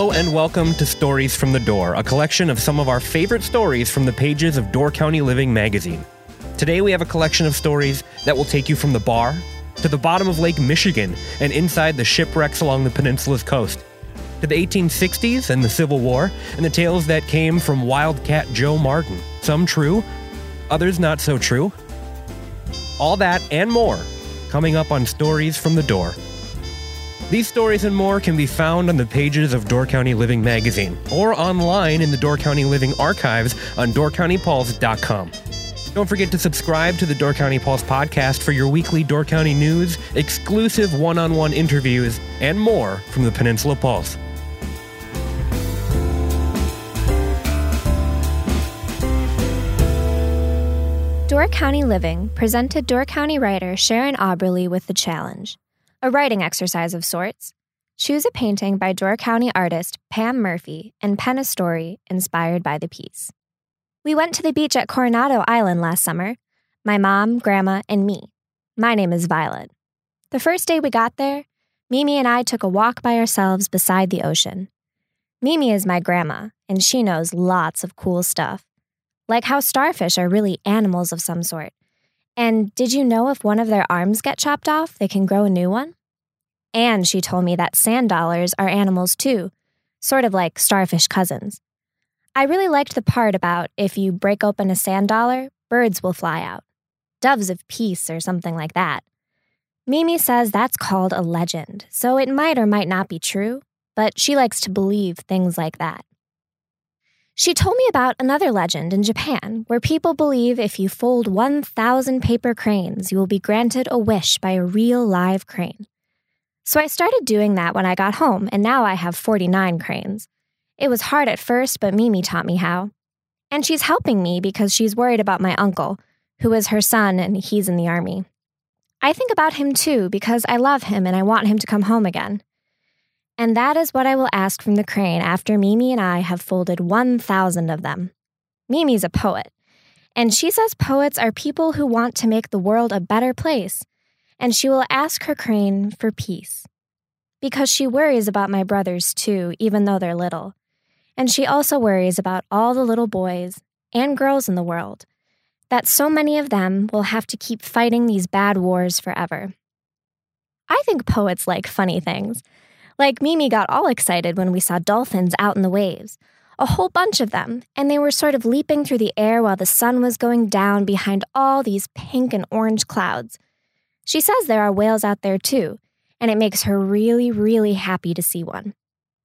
Hello and welcome to Stories from the Door, a collection of some of our favorite stories from the pages of Door County Living magazine. Today we have a collection of stories that will take you from the bar to the bottom of Lake Michigan and inside the shipwrecks along the peninsula's coast, to the 1860s and the Civil War, and the tales that came from Wildcat Joe Martin. Some true, others not so true. All that and more coming up on Stories from the Door. These stories and more can be found on the pages of Door County Living magazine or online in the Door County Living archives on doorcountypulse.com. Don't forget to subscribe to the Door County Pulse podcast for your weekly Door County news, exclusive one on one interviews, and more from the Peninsula Pulse. Door County Living presented Door County writer Sharon Auberle with the challenge a writing exercise of sorts. Choose a painting by Door County artist Pam Murphy and pen a story inspired by the piece. We went to the beach at Coronado Island last summer. My mom, grandma, and me. My name is Violet. The first day we got there, Mimi and I took a walk by ourselves beside the ocean. Mimi is my grandma, and she knows lots of cool stuff, like how starfish are really animals of some sort and did you know if one of their arms get chopped off, they can grow a new one? And she told me that sand dollars are animals too, sort of like starfish cousins. I really liked the part about if you break open a sand dollar, birds will fly out. Doves of peace or something like that. Mimi says that's called a legend, so it might or might not be true, but she likes to believe things like that. She told me about another legend in Japan where people believe if you fold 1,000 paper cranes, you will be granted a wish by a real live crane. So I started doing that when I got home, and now I have 49 cranes. It was hard at first, but Mimi taught me how. And she's helping me because she's worried about my uncle, who is her son and he's in the army. I think about him too because I love him and I want him to come home again. And that is what I will ask from the crane after Mimi and I have folded 1,000 of them. Mimi's a poet, and she says poets are people who want to make the world a better place, and she will ask her crane for peace. Because she worries about my brothers too, even though they're little. And she also worries about all the little boys and girls in the world, that so many of them will have to keep fighting these bad wars forever. I think poets like funny things. Like Mimi got all excited when we saw dolphins out in the waves. A whole bunch of them, and they were sort of leaping through the air while the sun was going down behind all these pink and orange clouds. She says there are whales out there too, and it makes her really, really happy to see one.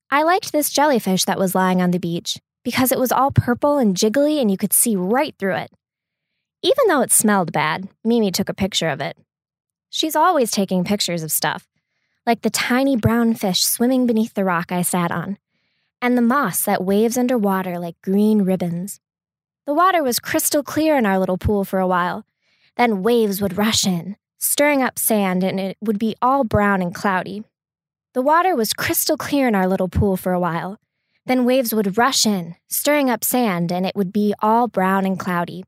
I liked this jellyfish that was lying on the beach because it was all purple and jiggly and you could see right through it. Even though it smelled bad, Mimi took a picture of it. She's always taking pictures of stuff, like the tiny brown fish swimming beneath the rock I sat on, and the moss that waves under water like green ribbons. The water was crystal clear in our little pool for a while. Then waves would rush in, stirring up sand, and it would be all brown and cloudy. The water was crystal clear in our little pool for a while. Then waves would rush in, stirring up sand, and it would be all brown and cloudy.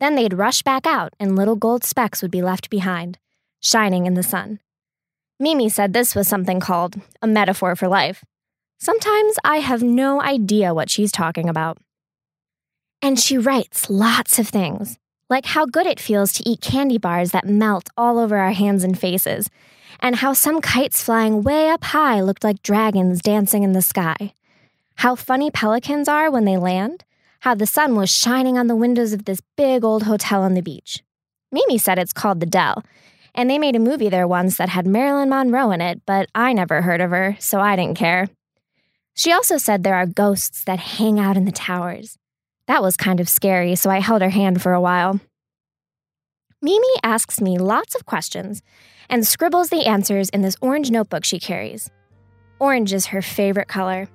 Then they'd rush back out, and little gold specks would be left behind, shining in the sun. Mimi said this was something called a metaphor for life. Sometimes I have no idea what she's talking about. And she writes lots of things, like how good it feels to eat candy bars that melt all over our hands and faces, and how some kites flying way up high looked like dragons dancing in the sky, how funny pelicans are when they land, how the sun was shining on the windows of this big old hotel on the beach. Mimi said it's called the Del, and they made a movie there once that had Marilyn Monroe in it, but I never heard of her, so I didn't care. She also said there are ghosts that hang out in the towers. That was kind of scary, so I held her hand for a while. Mimi asks me lots of questions and scribbles the answers in this orange notebook she carries. Orange is her favorite color.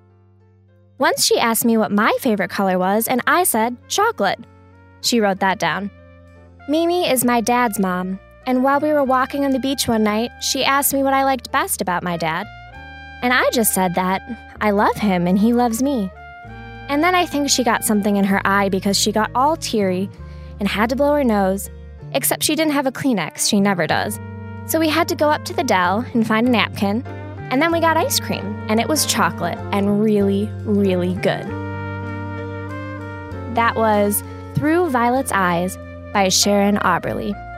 Once she asked me what my favorite color was, and I said chocolate. She wrote that down. Mimi is my dad's mom, and while we were walking on the beach one night, she asked me what I liked best about my dad. And I just said that I love him and he loves me. And then I think she got something in her eye because she got all teary and had to blow her nose, except she didn't have a Kleenex, she never does. So we had to go up to the Del and find a napkin, And then we got ice cream, and it was chocolate and really, really good. That was Through Violet's Eyes by Sharon Auberle.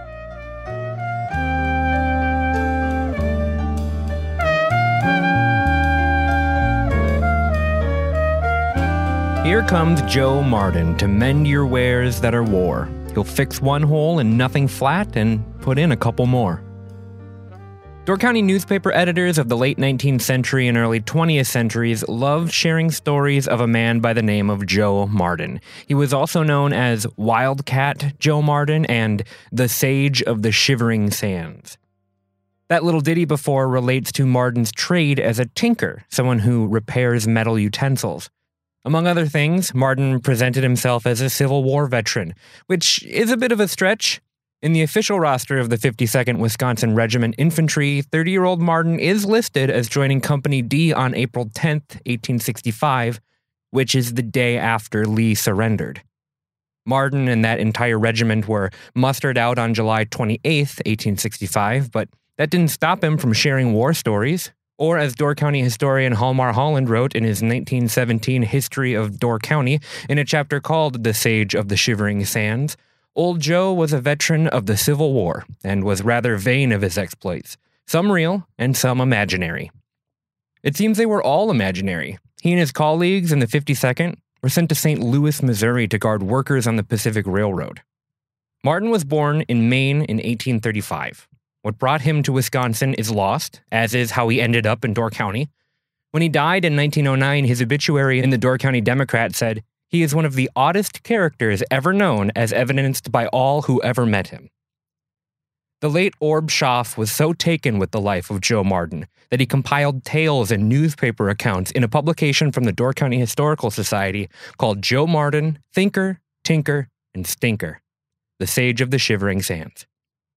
Here comes Joe Martin to mend your wares that are wore. He'll fix one hole in nothing flat and put in a couple more. Door County newspaper editors of the late 19th century and early 20th centuries loved sharing stories of a man by the name of Joe Martin. He was also known as Wildcat Joe Martin and the Sage of the Shivering Sands. That little ditty before relates to Martin's trade as a tinker, someone who repairs metal utensils. Among other things, Martin presented himself as a Civil War veteran, which is a bit of a stretch. In the official roster of the 52nd Wisconsin Regiment Infantry, 30 year old Martin is listed as joining Company D on April 10, 1865, which is the day after Lee surrendered. Martin and that entire regiment were mustered out on July 28, 1865, but that didn't stop him from sharing war stories. Or, as Door County historian Hjalmar Holand wrote in his 1917 History of Door County in a chapter called The Sage of the Shivering Sands, Old Joe was a veteran of the Civil War and was rather vain of his exploits, some real and some imaginary. It seems they were all imaginary. He and his colleagues in the 52nd were sent to St. Louis, Missouri to guard workers on the Pacific Railroad. Martin was born in Maine in 1835. What brought him to Wisconsin is lost, as is how he ended up in Door County. When he died in 1909, his obituary in the Door County Democrat said, He is one of the oddest characters ever known, as evidenced by all who ever met him. The late Orb Schaff was so taken with the life of Joe Martin that he compiled tales and newspaper accounts in a publication from the Door County Historical Society called Joe Martin, Thinker, Tinker, and Stinker, the Sage of the Shivering Sands.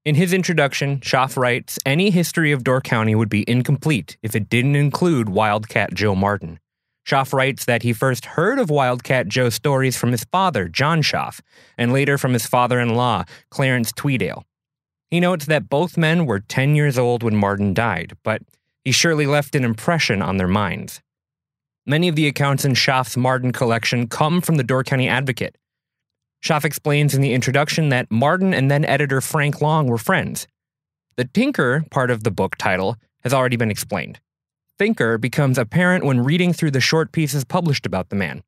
In his introduction, Schaff writes Any history of Door County would be incomplete if it didn't include Wildcat Joe Martin. Schaff writes that he first heard of Wildcat Joe's stories from his father, John Schaff, and later from his father in law, Clarence Tweedale. He notes that both men were 10 years old when Martin died, but he surely left an impression on their minds. Many of the accounts in Schaff's Martin collection come from the Door County Advocate, Schaff explains in the introduction that Martin and then editor Frank Long were friends. The Tinker part of the book title has already been explained. Thinker becomes apparent when reading through the short pieces published about the man.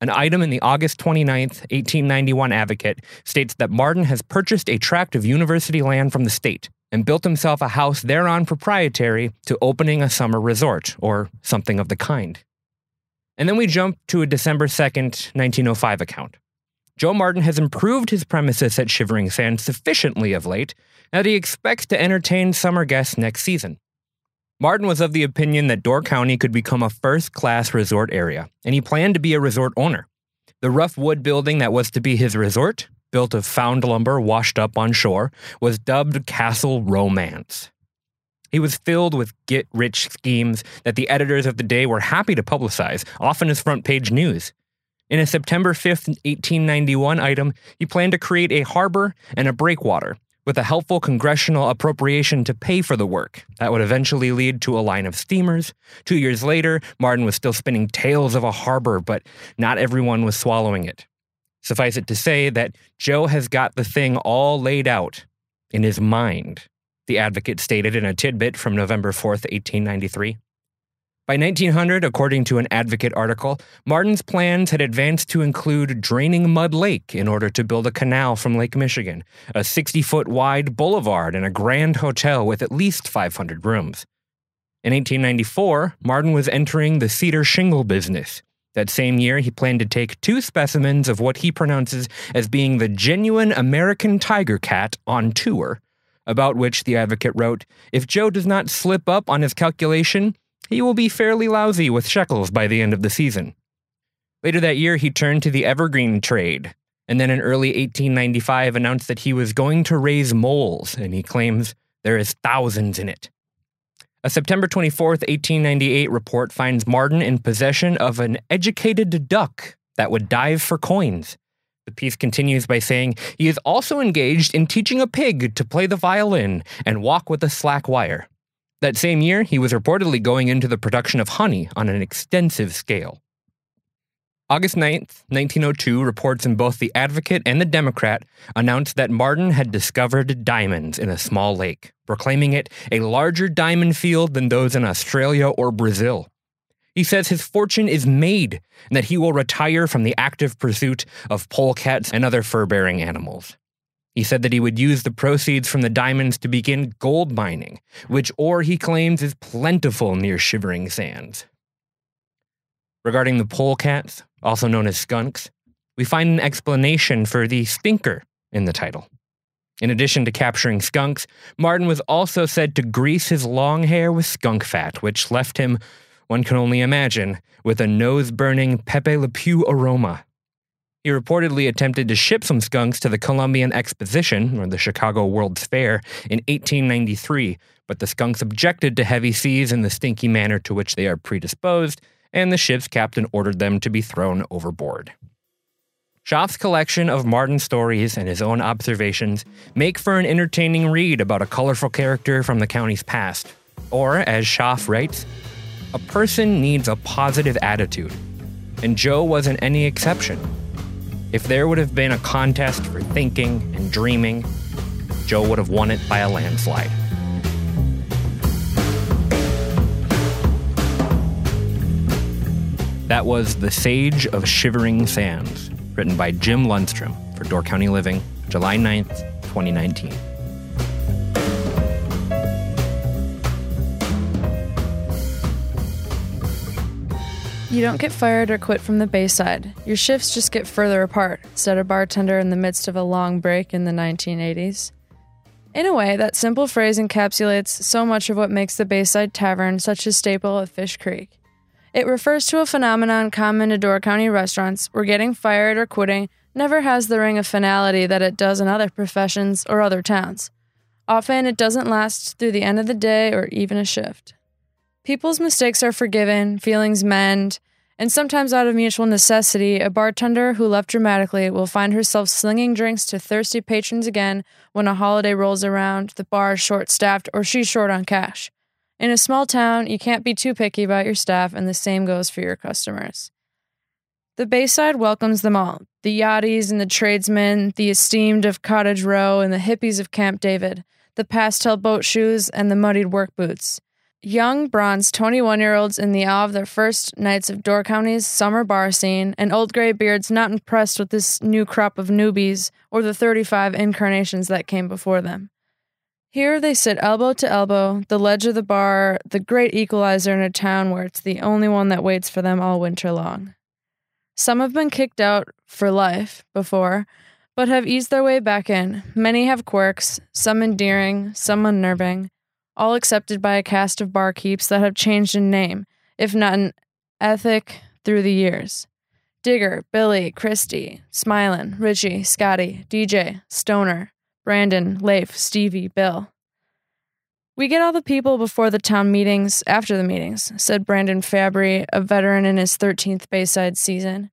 An item in the August 29, 1891 Advocate states that Martin has purchased a tract of university land from the state and built himself a house thereon proprietary to opening a summer resort, or something of the kind. And then we jump to a December 2nd, 1905 account. Joe Martin has improved his premises at Shivering Sand sufficiently of late that he expects to entertain summer guests next season. Martin was of the opinion that Door County could become a first class resort area, and he planned to be a resort owner. The rough wood building that was to be his resort, built of found lumber washed up on shore, was dubbed Castle Romance. He was filled with get rich schemes that the editors of the day were happy to publicize, often as front page news. In a September 5th, 1891 item, he planned to create a harbor and a breakwater with a helpful congressional appropriation to pay for the work. That would eventually lead to a line of steamers. Two years later, Martin was still spinning tales of a harbor, but not everyone was swallowing it. Suffice it to say that Joe has got the thing all laid out in his mind, the advocate stated in a tidbit from November 4th, 1893. By 1900, according to an Advocate article, Martin's plans had advanced to include draining Mud Lake in order to build a canal from Lake Michigan, a 60 foot wide boulevard, and a grand hotel with at least 500 rooms. In 1894, Martin was entering the cedar shingle business. That same year, he planned to take two specimens of what he pronounces as being the genuine American tiger cat on tour, about which the advocate wrote If Joe does not slip up on his calculation, he will be fairly lousy with shekels by the end of the season. Later that year, he turned to the evergreen trade, and then in early 1895 announced that he was going to raise moles, and he claims there is thousands in it. A September 24, 1898 report finds Martin in possession of an educated duck that would dive for coins. The piece continues by saying he is also engaged in teaching a pig to play the violin and walk with a slack wire. That same year, he was reportedly going into the production of honey on an extensive scale. August 9th, 1902, reports in both the Advocate and the Democrat announced that Martin had discovered diamonds in a small lake, proclaiming it a larger diamond field than those in Australia or Brazil. He says his fortune is made and that he will retire from the active pursuit of polecats and other fur bearing animals. He said that he would use the proceeds from the diamonds to begin gold mining, which ore he claims is plentiful near Shivering Sands. Regarding the polecats, also known as skunks, we find an explanation for the stinker in the title. In addition to capturing skunks, Martin was also said to grease his long hair with skunk fat, which left him, one can only imagine, with a nose burning Pepe Le Pew aroma. He reportedly attempted to ship some skunks to the Columbian Exposition, or the Chicago World's Fair, in 1893, but the skunks objected to heavy seas and the stinky manner to which they are predisposed, and the ship's captain ordered them to be thrown overboard. Schaff's collection of Martin stories and his own observations make for an entertaining read about a colorful character from the county's past. Or, as Schaff writes, a person needs a positive attitude, and Joe wasn't any exception. If there would have been a contest for thinking and dreaming, Joe would have won it by a landslide. That was The Sage of Shivering Sands, written by Jim Lundstrom for Door County Living, July 9th, 2019. You don't get fired or quit from the Bayside. Your shifts just get further apart, said a bartender in the midst of a long break in the 1980s. In a way, that simple phrase encapsulates so much of what makes the Bayside Tavern such a staple of Fish Creek. It refers to a phenomenon common to Door County restaurants where getting fired or quitting never has the ring of finality that it does in other professions or other towns. Often, it doesn't last through the end of the day or even a shift. People's mistakes are forgiven, feelings mend, and sometimes out of mutual necessity, a bartender who left dramatically will find herself slinging drinks to thirsty patrons again when a holiday rolls around, the bar is short staffed, or she's short on cash. In a small town, you can't be too picky about your staff, and the same goes for your customers. The Bayside welcomes them all the yachties and the tradesmen, the esteemed of Cottage Row and the hippies of Camp David, the pastel boat shoes and the muddied work boots. Young, bronze 21 year olds in the awe of their first nights of Door County's summer bar scene, and old gray beards not impressed with this new crop of newbies or the 35 incarnations that came before them. Here they sit elbow to elbow, the ledge of the bar, the great equalizer in a town where it's the only one that waits for them all winter long. Some have been kicked out for life before, but have eased their way back in. Many have quirks, some endearing, some unnerving, all accepted by a cast of barkeeps that have changed in name, if not in ethic, through the years. Digger, Billy, Christy, Smilin, Richie, Scotty, DJ, Stoner, Brandon, Leif, Stevie, Bill. We get all the people before the town meetings, after the meetings, said Brandon Fabry, a veteran in his 13th Bayside season.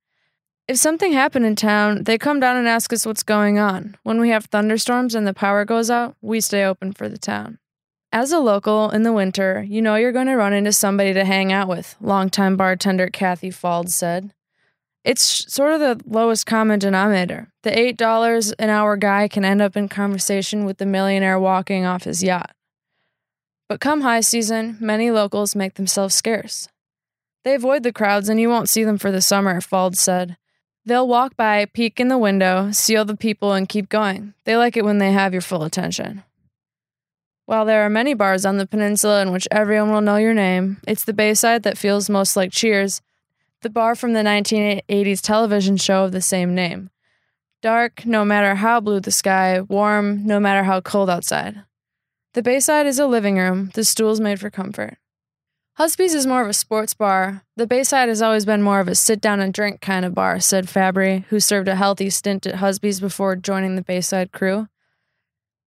If something happened in town, they come down and ask us what's going on. When we have thunderstorms and the power goes out, we stay open for the town. As a local in the winter, you know you're going to run into somebody to hang out with, longtime bartender Kathy Fald said. It's sort of the lowest common denominator. The $8 an hour guy can end up in conversation with the millionaire walking off his yacht. But come high season, many locals make themselves scarce. They avoid the crowds and you won't see them for the summer, Fald said. They'll walk by, peek in the window, see all the people, and keep going. They like it when they have your full attention. While there are many bars on the peninsula in which everyone will know your name, it's the Bayside that feels most like Cheers the bar from the 1980s television show of the same name. Dark, no matter how blue the sky, warm, no matter how cold outside. The Bayside is a living room, the stools made for comfort. Husby's is more of a sports bar. The Bayside has always been more of a sit down and drink kind of bar, said Fabry, who served a healthy stint at Husby's before joining the Bayside crew.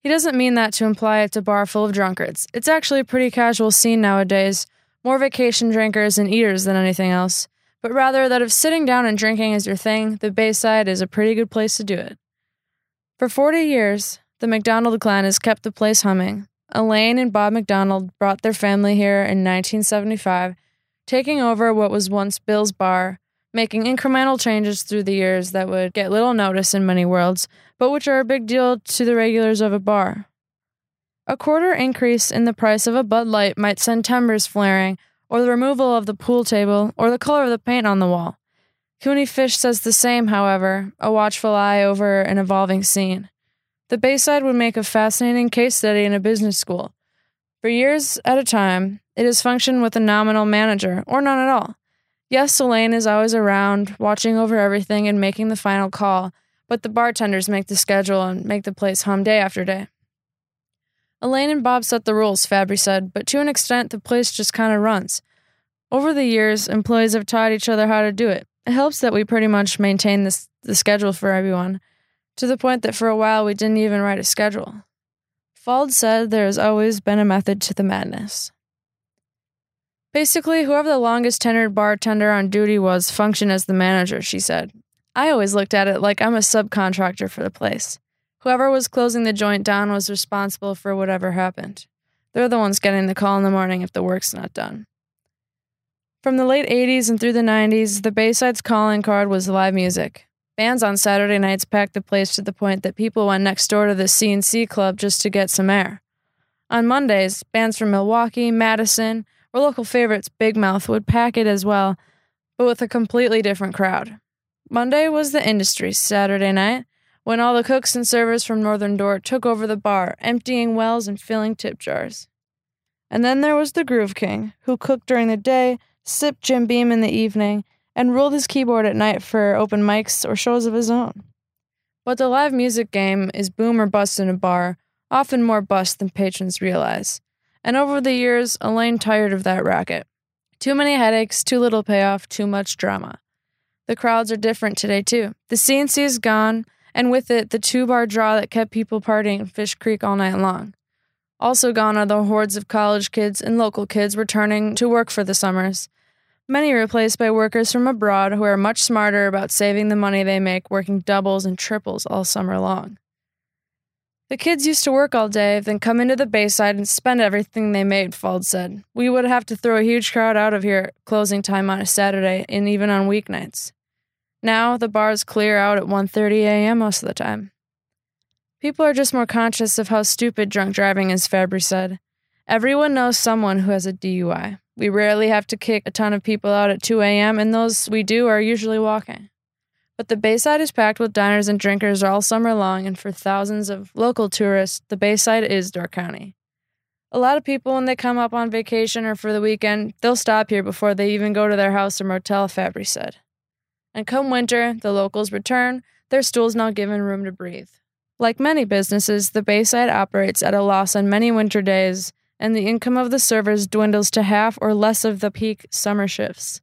He doesn't mean that to imply it's a bar full of drunkards. It's actually a pretty casual scene nowadays, more vacation drinkers and eaters than anything else but rather that if sitting down and drinking is your thing, the Bayside is a pretty good place to do it. For 40 years, the McDonald clan has kept the place humming, Elaine and Bob McDonald brought their family here in 1975, taking over what was once Bill's Bar, making incremental changes through the years that would get little notice in many worlds, but which are a big deal to the regulars of a bar. A quarter increase in the price of a Bud Light might send timbers flaring, or the removal of the pool table, or the color of the paint on the wall. Cooney Fish says the same, however, a watchful eye over an evolving scene. The Bayside would make a fascinating case study in a business school. For years at a time, it has functioned with a nominal manager, or none at all. Yes, Elaine is always around, watching over everything and making the final call, but the bartenders make the schedule and make the place hum day after day. Elaine and Bob set the rules, Fabry said, but to an extent, the place just kind of runs. Over the years, employees have taught each other how to do it. It helps that we pretty much maintain this, the schedule for everyone, to the point that for a while we didn't even write a schedule. Fald said there has always been a method to the madness. Basically, whoever the longest tenured bartender on duty was functioned as the manager, she said. I always looked at it like I'm a subcontractor for the place. Whoever was closing the joint down was responsible for whatever happened. They're the ones getting the call in the morning if the work's not done. From the late 80s and through the 90s, the Bayside's calling card was live music. Bands on Saturday nights packed the place to the point that people went next door to the C&C club just to get some air. On Mondays, bands from Milwaukee, Madison, or local favorites Big Mouth would pack it as well, but with a completely different crowd. Monday was the industry Saturday night, when all the cooks and servers from Northern Door took over the bar, emptying wells and filling tip jars. And then there was the Groove King, who cooked during the day, sipped Jim Beam in the evening, and ruled his keyboard at night for open mics or shows of his own. But the live music game is boom or bust in a bar, often more bust than patrons realize. And over the years, Elaine tired of that racket. Too many headaches, too little payoff, too much drama. The crowds are different today, too. The C&C is gone, and with it, the two bar draw that kept people partying in Fish Creek all night long. Also gone are the hordes of college kids and local kids returning to work for the summers. Many replaced by workers from abroad who are much smarter about saving the money they make working doubles and triples all summer long. The kids used to work all day, then come into the Bayside and spend everything they made, Fald said. We would have to throw a huge crowd out of here at closing time on a Saturday and even on weeknights. Now the bars clear out at 1:30 a.m. most of the time. People are just more conscious of how stupid drunk driving is, Fabry said. Everyone knows someone who has a DUI. We rarely have to kick a ton of people out at 2 a.m., and those we do are usually walking. But the Bayside is packed with diners and drinkers all summer long, and for thousands of local tourists, the Bayside is Door County. A lot of people, when they come up on vacation or for the weekend, they'll stop here before they even go to their house or motel, Fabry said. And come winter, the locals return, their stools now given room to breathe. Like many businesses, the Bayside operates at a loss on many winter days, and the income of the servers dwindles to half or less of the peak summer shifts.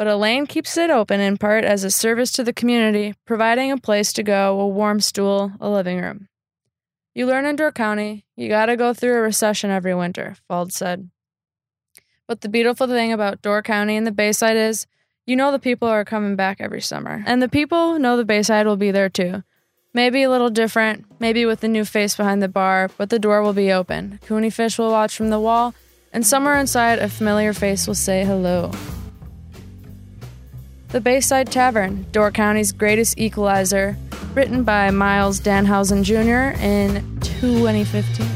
But Elaine keeps it open in part as a service to the community, providing a place to go, a warm stool, a living room. You learn in Door County, you gotta go through a recession every winter, Fald said. But the beautiful thing about Door County and the Bayside is you know the people are coming back every summer. And the people know the Bayside will be there too. Maybe a little different, maybe with a new face behind the bar, but the door will be open. Cooney Fish will watch from the wall, and somewhere inside, a familiar face will say hello. The Bayside Tavern, Door County's greatest equalizer, written by Myles Dannhausen Jr. in 2015.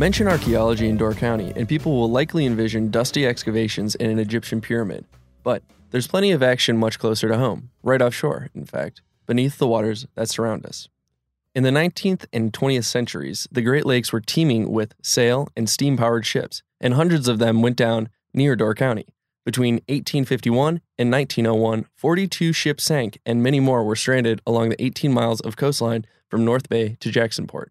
Mention archaeology in Door County, and people will likely envision dusty excavations in an Egyptian pyramid. But there's plenty of action much closer to home, right offshore, in fact, beneath the waters that surround us. In the 19th and 20th centuries, the Great Lakes were teeming with sail and steam powered ships, and hundreds of them went down near Door County. Between 1851 and 1901, 42 ships sank, and many more were stranded along the 18 miles of coastline from North Bay to Jacksonport.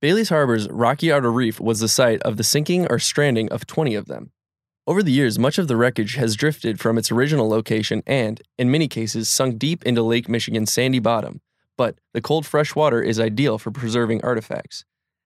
Bailey's Harbor's rocky outer reef was the site of the sinking or stranding of 20 of them. Over the years, much of the wreckage has drifted from its original location and, in many cases, sunk deep into Lake Michigan's sandy bottom, but the cold fresh water is ideal for preserving artifacts.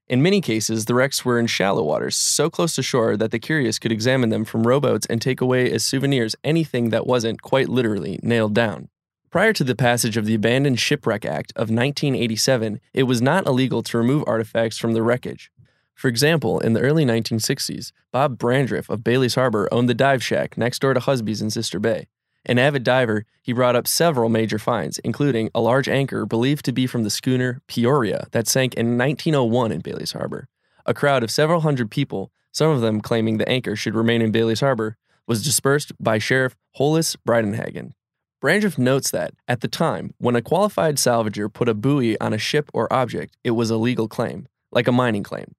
In many cases, the wrecks were in shallow waters, so close to shore that the curious could examine them from rowboats and take away as souvenirs anything that wasn't, quite literally, nailed down. Prior to the passage of the Abandoned Shipwreck Act of 1987, it was not illegal to remove artifacts from the wreckage. For example, in the early 1960s, Bob Brandriff of Bailey's Harbor owned the dive shack next door to Husby's in Sister Bay. An avid diver, he brought up several major finds, including a large anchor believed to be from the schooner Peoria that sank in 1901 in Bailey's Harbor. A crowd of several hundred people, some of them claiming the anchor should remain in Bailey's Harbor, was dispersed by Sheriff Hollis Bridenhagen. Brandriff notes that, at the time, when a qualified salvager put a buoy on a ship or object, it was a legal claim, like a mining claim.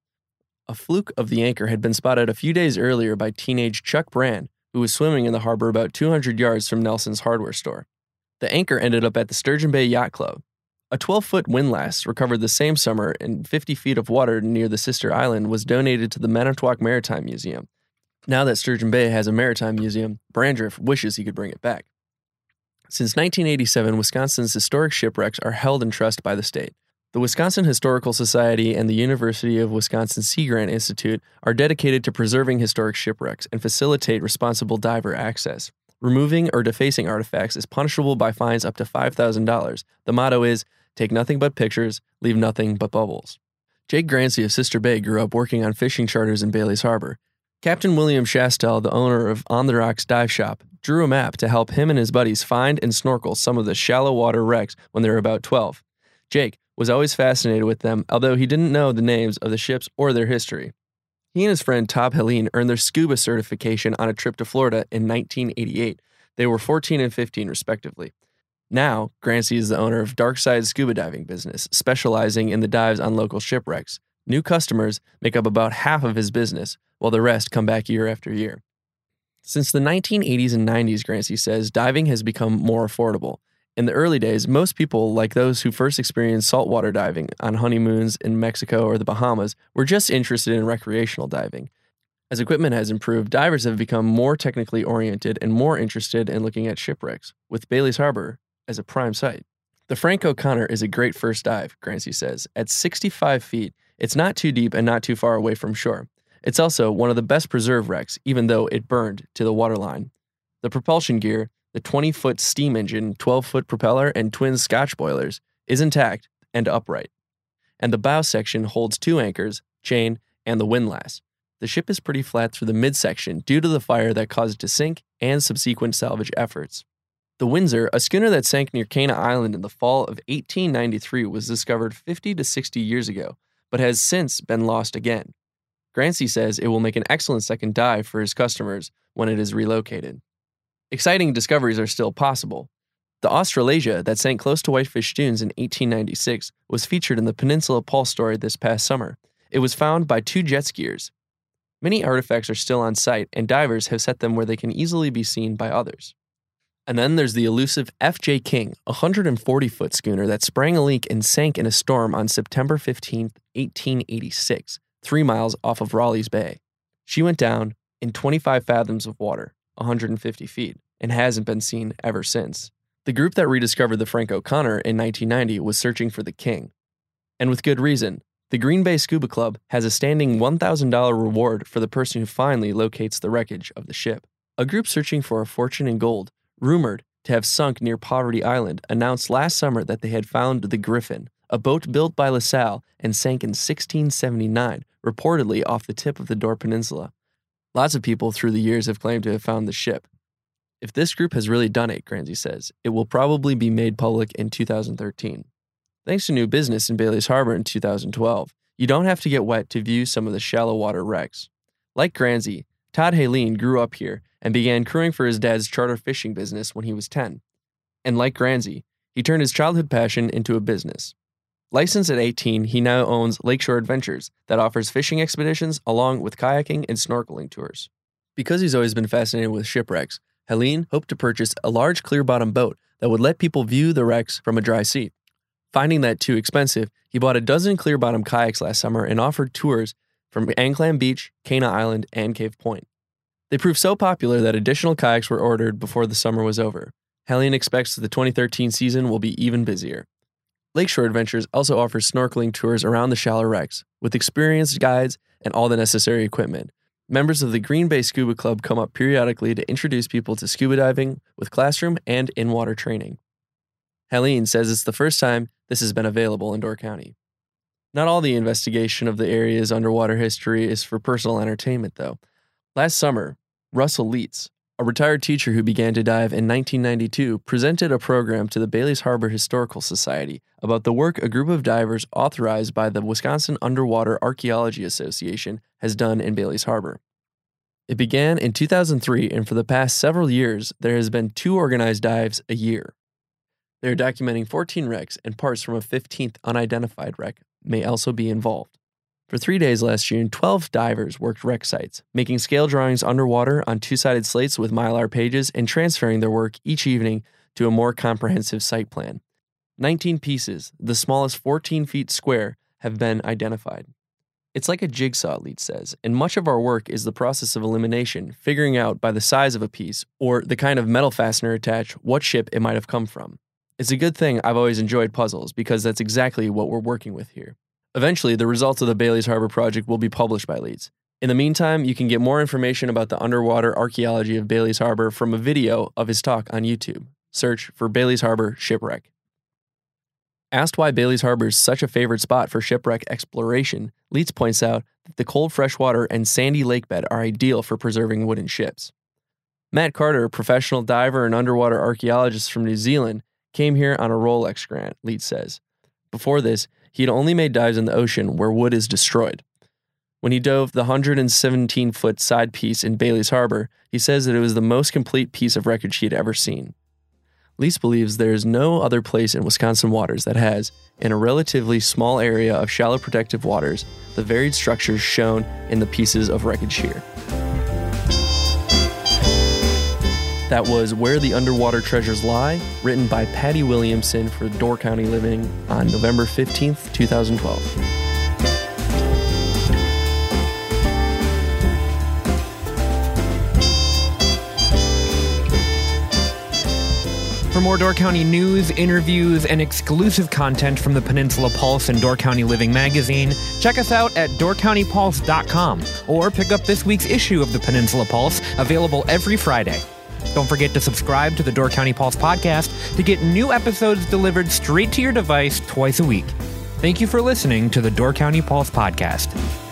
A fluke of the anchor had been spotted a few days earlier by teenage Chuck Brand, who was swimming in the harbor about 200 yards from Nelson's hardware store. The anchor ended up at the Sturgeon Bay Yacht Club. A 12 foot windlass recovered the same summer and 50 feet of water near the sister island was donated to the Manitowoc Maritime Museum. Now that Sturgeon Bay has a maritime museum, Brandriff wishes he could bring it back. Since 1987, Wisconsin's historic shipwrecks are held in trust by the state. The Wisconsin Historical Society and the University of Wisconsin Sea Grant Institute are dedicated to preserving historic shipwrecks and facilitate responsible diver access. Removing or defacing artifacts is punishable by fines up to $5,000. The motto is take nothing but pictures, leave nothing but bubbles. Jake Grancy of Sister Bay grew up working on fishing charters in Bailey's Harbor. Captain William Shastel, the owner of On the Rocks Dive Shop, drew a map to help him and his buddies find and snorkel some of the shallow water wrecks when they were about 12. Jake was always fascinated with them, although he didn't know the names of the ships or their history. He and his friend Todd Helene earned their scuba certification on a trip to Florida in 1988. They were 14 and 15, respectively. Now, Grancy is the owner of Darkside Scuba Diving business, specializing in the dives on local shipwrecks. New customers make up about half of his business, while the rest come back year after year. Since the 1980s and 90s, Grancy says, diving has become more affordable. In the early days, most people, like those who first experienced saltwater diving on honeymoons in Mexico or the Bahamas, were just interested in recreational diving. As equipment has improved, divers have become more technically oriented and more interested in looking at shipwrecks, with Bailey's Harbor as a prime site. The Frank O'Connor is a great first dive, Grancy says. At 65 feet, it's not too deep and not too far away from shore. It's also one of the best preserved wrecks, even though it burned to the waterline. The propulsion gear, the 20 foot steam engine, 12 foot propeller, and twin Scotch boilers, is intact and upright. And the bow section holds two anchors, chain, and the windlass. The ship is pretty flat through the midsection due to the fire that caused it to sink and subsequent salvage efforts. The Windsor, a schooner that sank near Cana Island in the fall of 1893, was discovered 50 to 60 years ago, but has since been lost again. Grancy says it will make an excellent second dive for his customers when it is relocated. Exciting discoveries are still possible. The Australasia that sank close to Whitefish Dunes in 1896 was featured in the Peninsula Pulse story this past summer. It was found by two jet skiers. Many artifacts are still on site, and divers have set them where they can easily be seen by others. And then there's the elusive F.J. King, a 140 foot schooner that sprang a leak and sank in a storm on September 15, 1886 three miles off of Rowley's Bay. She went down in 25 fathoms of water, 150 feet, and hasn't been seen ever since. The group that rediscovered the Frank O'Connor in 1990 was searching for the king. And with good reason. The Green Bay Scuba Club has a standing $1,000 reward for the person who finally locates the wreckage of the ship. A group searching for a fortune in gold, rumored to have sunk near Poverty Island, announced last summer that they had found the Griffin, a boat built by LaSalle and sank in 1679, reportedly off the tip of the Door Peninsula. Lots of people through the years have claimed to have found the ship. If this group has really done it, Grancy says, it will probably be made public in 2013. Thanks to new business in Bailey's Harbor in 2012, you don't have to get wet to view some of the shallow water wrecks. Like Grancy, Todd Haleen grew up here and began crewing for his dad's charter fishing business when he was 10. And like Grancy, he turned his childhood passion into a business. Licensed at 18, he now owns Lakeshore Adventures that offers fishing expeditions along with kayaking and snorkeling tours. Because he's always been fascinated with shipwrecks, Helene hoped to purchase a large clear bottom boat that would let people view the wrecks from a dry seat. Finding that too expensive, he bought a dozen clear bottom kayaks last summer and offered tours from Anclam Beach, Cana Island, and Cave Point. They proved so popular that additional kayaks were ordered before the summer was over. Helene expects the 2013 season will be even busier. Lakeshore Adventures also offers snorkeling tours around the shallow wrecks with experienced guides and all the necessary equipment. Members of the Green Bay Scuba Club come up periodically to introduce people to scuba diving with classroom and in water training. Helene says it's the first time this has been available in Door County. Not all the investigation of the area's underwater history is for personal entertainment, though. Last summer, Russell Leitz, a retired teacher who began to dive in 1992, presented a program to the Bailey's Harbor Historical Society about the work a group of divers authorized by the Wisconsin Underwater Archaeology Association has done in Bailey's Harbor. It began in 2003, and for the past several years, there has been two organized dives a year. They are documenting 14 wrecks, and parts from a 15th unidentified wreck may also be involved. For three days last June, 12 divers worked wreck sites, making scale drawings underwater on two sided slates with mylar pages and transferring their work each evening to a more comprehensive site plan. 19 pieces, the smallest 14 feet square, have been identified. It's like a jigsaw, Leitz says, and much of our work is the process of elimination, figuring out by the size of a piece or the kind of metal fastener attached what ship it might have come from. It's a good thing I've always enjoyed puzzles because that's exactly what we're working with here. Eventually, the results of the Bailey's Harbor project will be published by Leitz. In the meantime, you can get more information about the underwater archaeology of Bailey's Harbor from a video of his talk on YouTube. Search for Bailey's Harbor Shipwreck. Asked why Bailey's Harbor is such a favorite spot for shipwreck exploration, Leitz points out that the cold freshwater and sandy lake bed are ideal for preserving wooden ships. Matt Carter, a professional diver and underwater archaeologist from New Zealand, came here on a Rolex grant, Leitz says. Before this, he had only made dives in the ocean where wood is destroyed. When he dove the 117 foot side piece in Bailey's Harbor, he says that it was the most complete piece of wreckage he had ever seen. Leitz believes there is no other place in Wisconsin waters that has, in a relatively small area of shallow protective waters, the varied structures shown in the pieces of wreckage here. That was Where the Underwater Treasures Lie, written by Patty Williamson for Door County Living on November 15th, 2012. For more Door County news, interviews, and exclusive content from the Peninsula Pulse and Door County Living magazine, check us out at doorcountypulse.com or pick up this week's issue of the Peninsula Pulse, available every Friday. Don't forget to subscribe to the Door County Pulse podcast to get new episodes delivered straight to your device twice a week. Thank you for listening to the Door County Pulse podcast.